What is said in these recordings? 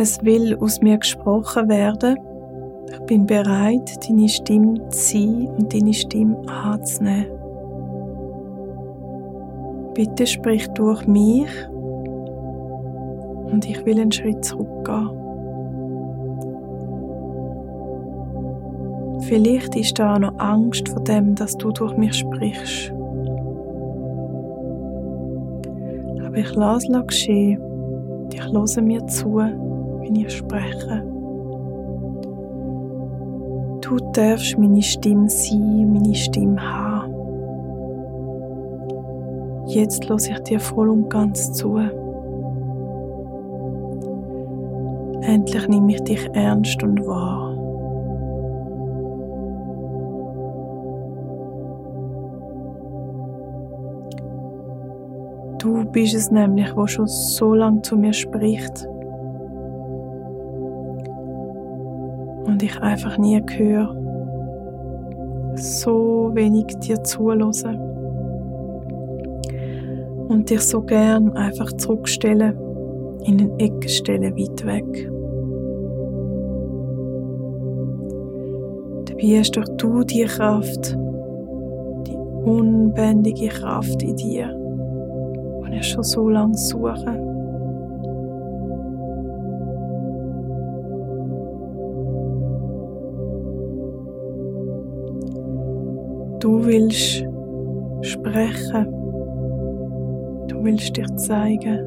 Es will aus mir gesprochen werden. Ich bin bereit, deine Stimme zu sein und deine Stimme anzunehmen. Bitte sprich durch mich und ich will einen Schritt zurückgehen. Vielleicht ist da noch Angst vor dem, dass du durch mich sprichst. Aber ich lasse es geschehen. Ich höre mir zu, wenn ich spreche. Du darfst meine Stimme sein, meine Stimme haben. Jetzt lasse ich dir voll und ganz zu. Endlich nehme ich dich ernst und wahr. Du bist es nämlich, wo schon so lange zu mir spricht. Und ich einfach nie höre. So wenig dir zulassen. Und dich so gern einfach zurückstellen, in den Ecken stellen, weit weg. Dabei hast doch du die Kraft, die unbändige Kraft in dir ich schon so lange suche. Du willst sprechen. Du willst dich zeigen.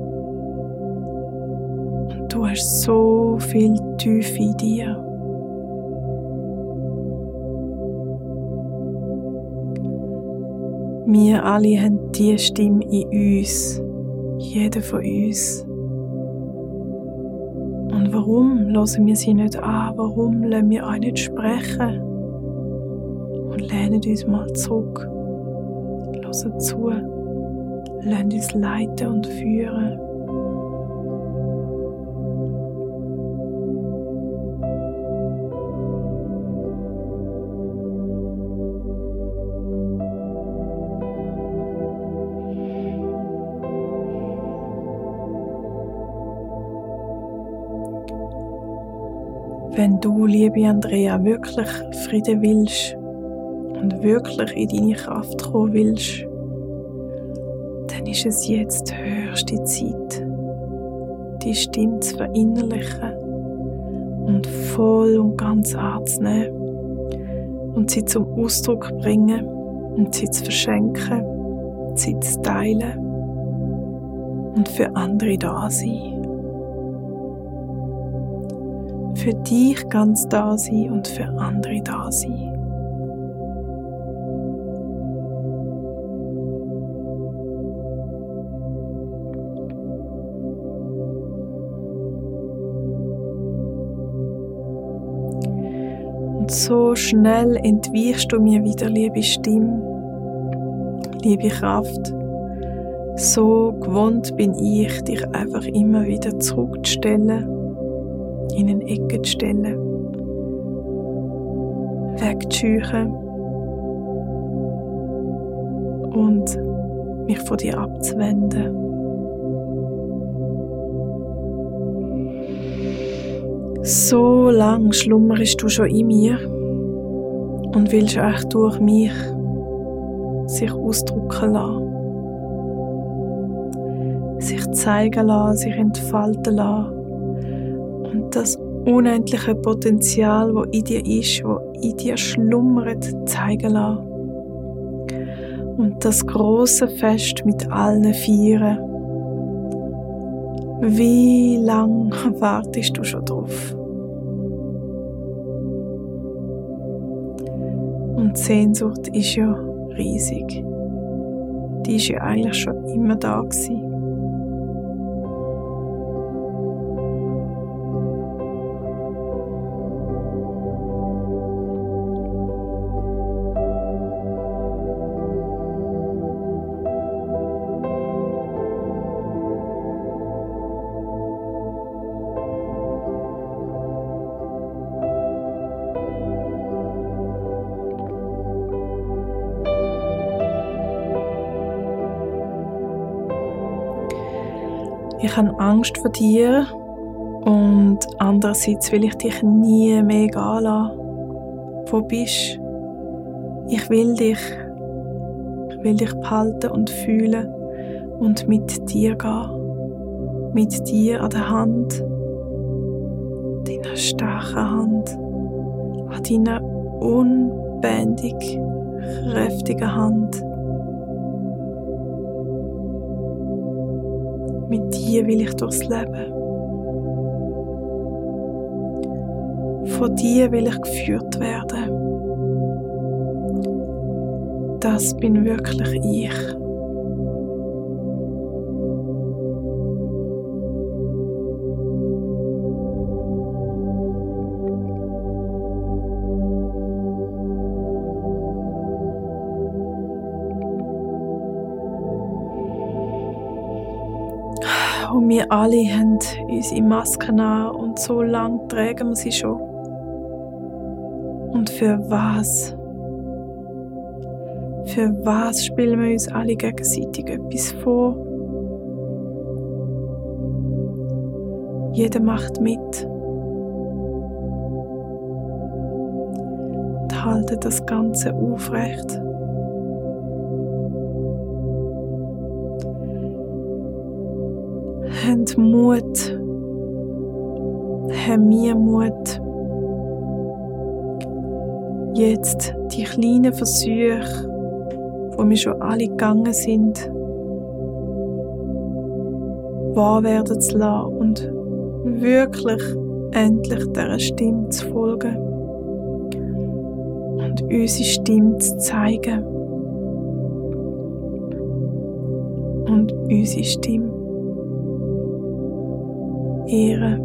Und du hast so viel Tiefe in dir. Wir alle haben diese Stimme in uns, jeder von uns. Und warum lassen wir sie nicht an? Warum lassen wir auch nicht sprechen? Und uns mal zurück, hören zu, lassen uns leiten und führen. Wenn du, liebe Andrea, wirklich Frieden willst und wirklich in deine Kraft kommen willst, dann ist es jetzt höchste Zeit, die Stimme zu verinnerlichen und voll und ganz anzunehmen und sie zum Ausdruck bringen und sie zu verschenken, sie zu teilen und für andere da sein für dich ganz da sein und für andere da sein. Und so schnell entweichst du mir wieder, liebe Stimme, liebe Kraft. So gewohnt bin ich, dich einfach immer wieder zurückzustellen in eine Ecke zu stellen, wegzuscheuchen und mich von dir abzuwenden. So lang schlummerst du schon in mir und willst auch durch mich sich ausdrücken lassen, sich zeigen lassen, sich entfalten lassen und das unendliche Potenzial, wo in dir ist, wo in dir schlummert, zeigen lassen. Und das große Fest mit allen Vieren. Wie lang wartest du schon drauf? Und die Sehnsucht ist ja riesig. Die ist ja eigentlich schon immer da gewesen. Ich habe Angst vor dir, Und andererseits will ich dich nie mehr gehen lassen. Wo bist Ich will dich. Ich will dich behalten und fühlen und mit dir gehen. Mit dir an der Hand. Deiner starken Hand. An deiner unbändig kräftigen Hand. Dir will ich durchs Leben. Von dir will ich geführt werden. Das bin wirklich ich. Und wir alle haben unsere Masken an und so lang tragen wir sie schon. Und für was? Für was spielen wir uns alle gegenseitig etwas vor? Jeder macht mit. Und haltet das Ganze aufrecht. Habt Mut. Haben mir Mut. Jetzt die kleinen Versuche, wo wir schon alle gegangen sind, wahr werden zu lassen und wirklich endlich dieser Stimme zu folgen und unsere Stimme zu zeigen und unsere Stimme Ehre.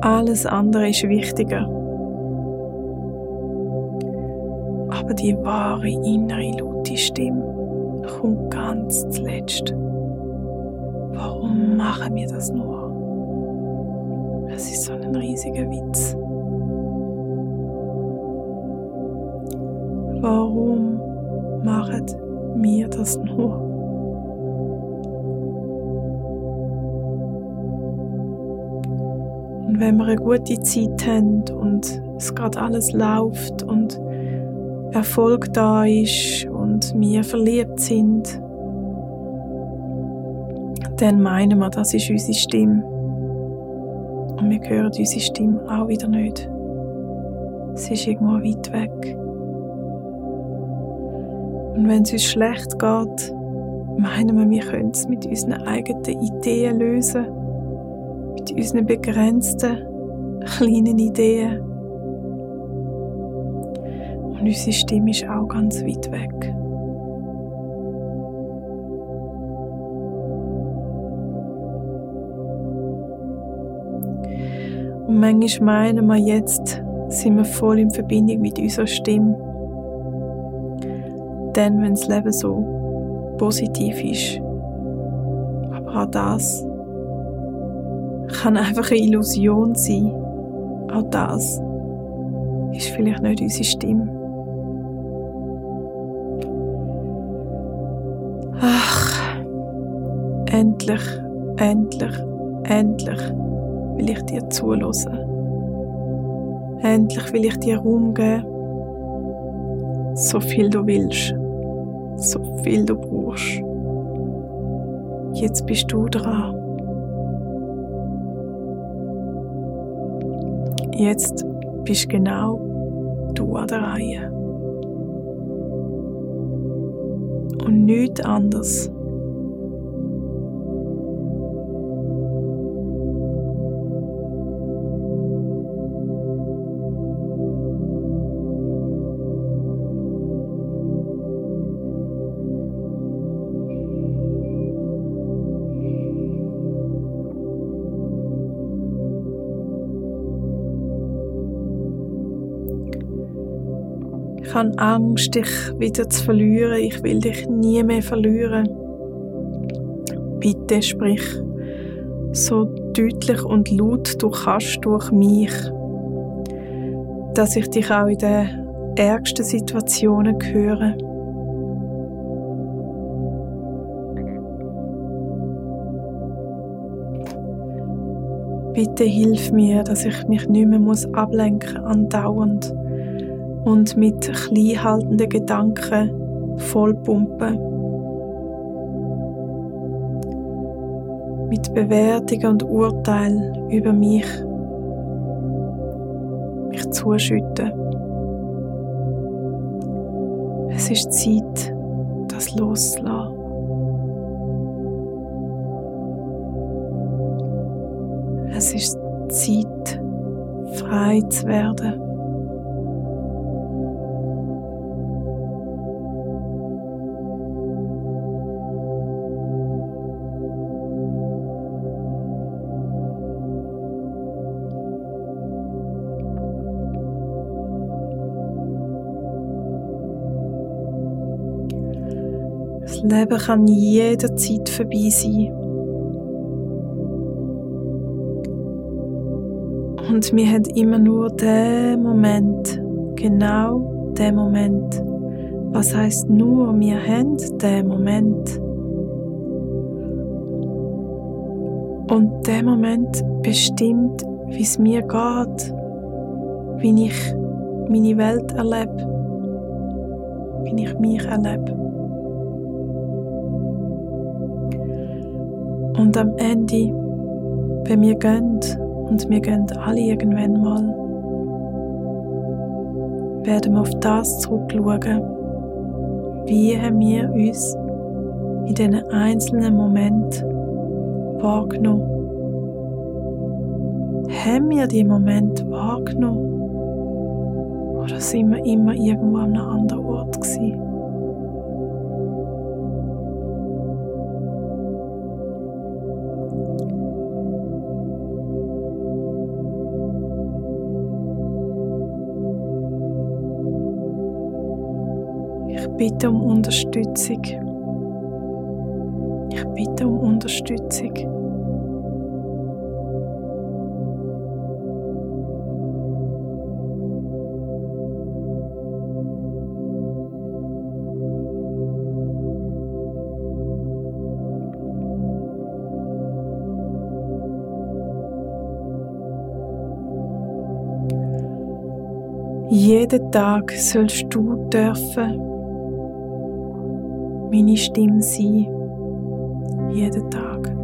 Alles andere ist wichtiger. Aber die wahre innere laute Stimme kommt ganz zuletzt. Warum machen wir das nur? Es ist so ein riesiger Witz. Warum machen wir das nur. Und wenn wir eine gute Zeit haben und es gerade alles läuft und Erfolg da ist und wir verliebt sind, dann meinen wir, das ist unsere Stimme. Und wir hören unsere Stimme auch wieder nicht. Sie ist irgendwo weit weg. Und wenn es uns schlecht geht, meinen wir, wir können es mit unseren eigenen Ideen lösen. Mit unseren begrenzten, kleinen Ideen. Und unsere Stimme ist auch ganz weit weg. Und manchmal meinen wir jetzt, sind wir voll in Verbindung mit unserer Stimme dann, wenn das Leben so positiv ist. Aber auch das kann einfach eine Illusion sein. Auch das ist vielleicht nicht unsere Stimme. Ach, endlich, endlich, endlich will ich dir zulassen. Endlich will ich dir Raum geben, so viel du willst so viel du brauchst. Jetzt bist du dran. Jetzt bist genau du an der Reihe. Und nichts anderes. habe Angst, dich wieder zu verlieren. Ich will dich nie mehr verlieren. Bitte sprich so deutlich und laut du kannst durch mich, dass ich dich auch in den ärgsten Situationen höre. Bitte hilf mir, dass ich mich nicht mehr muss ablenken andauernd und mit kleinhaltenden Gedanken vollpumpen. Mit Bewertungen und Urteilen über mich, mich zuschütten. Es ist Zeit, das loszulassen. Es ist Zeit, frei zu werden. Leben kann jederzeit vorbei sein. Und wir haben immer nur den Moment, genau den Moment. Was heißt nur, wir haben den Moment. Und der Moment bestimmt, wie es mir geht, wie ich meine Welt erlebe, wie ich mich erlebe. Und am Ende, wenn wir gehen, und wir gehen alle irgendwann mal, werden wir auf das zurückschauen, wie haben wir uns in diesen einzelnen Momenten wahrgenommen. Haben wir die Moment wahrgenommen? Oder sind wir immer irgendwo an einem anderen Ort gewesen? Bitte um Unterstützung. Ich bitte um Unterstützung. Jeden Tag sollst du dürfen meine Stimme sein, jeden Tag.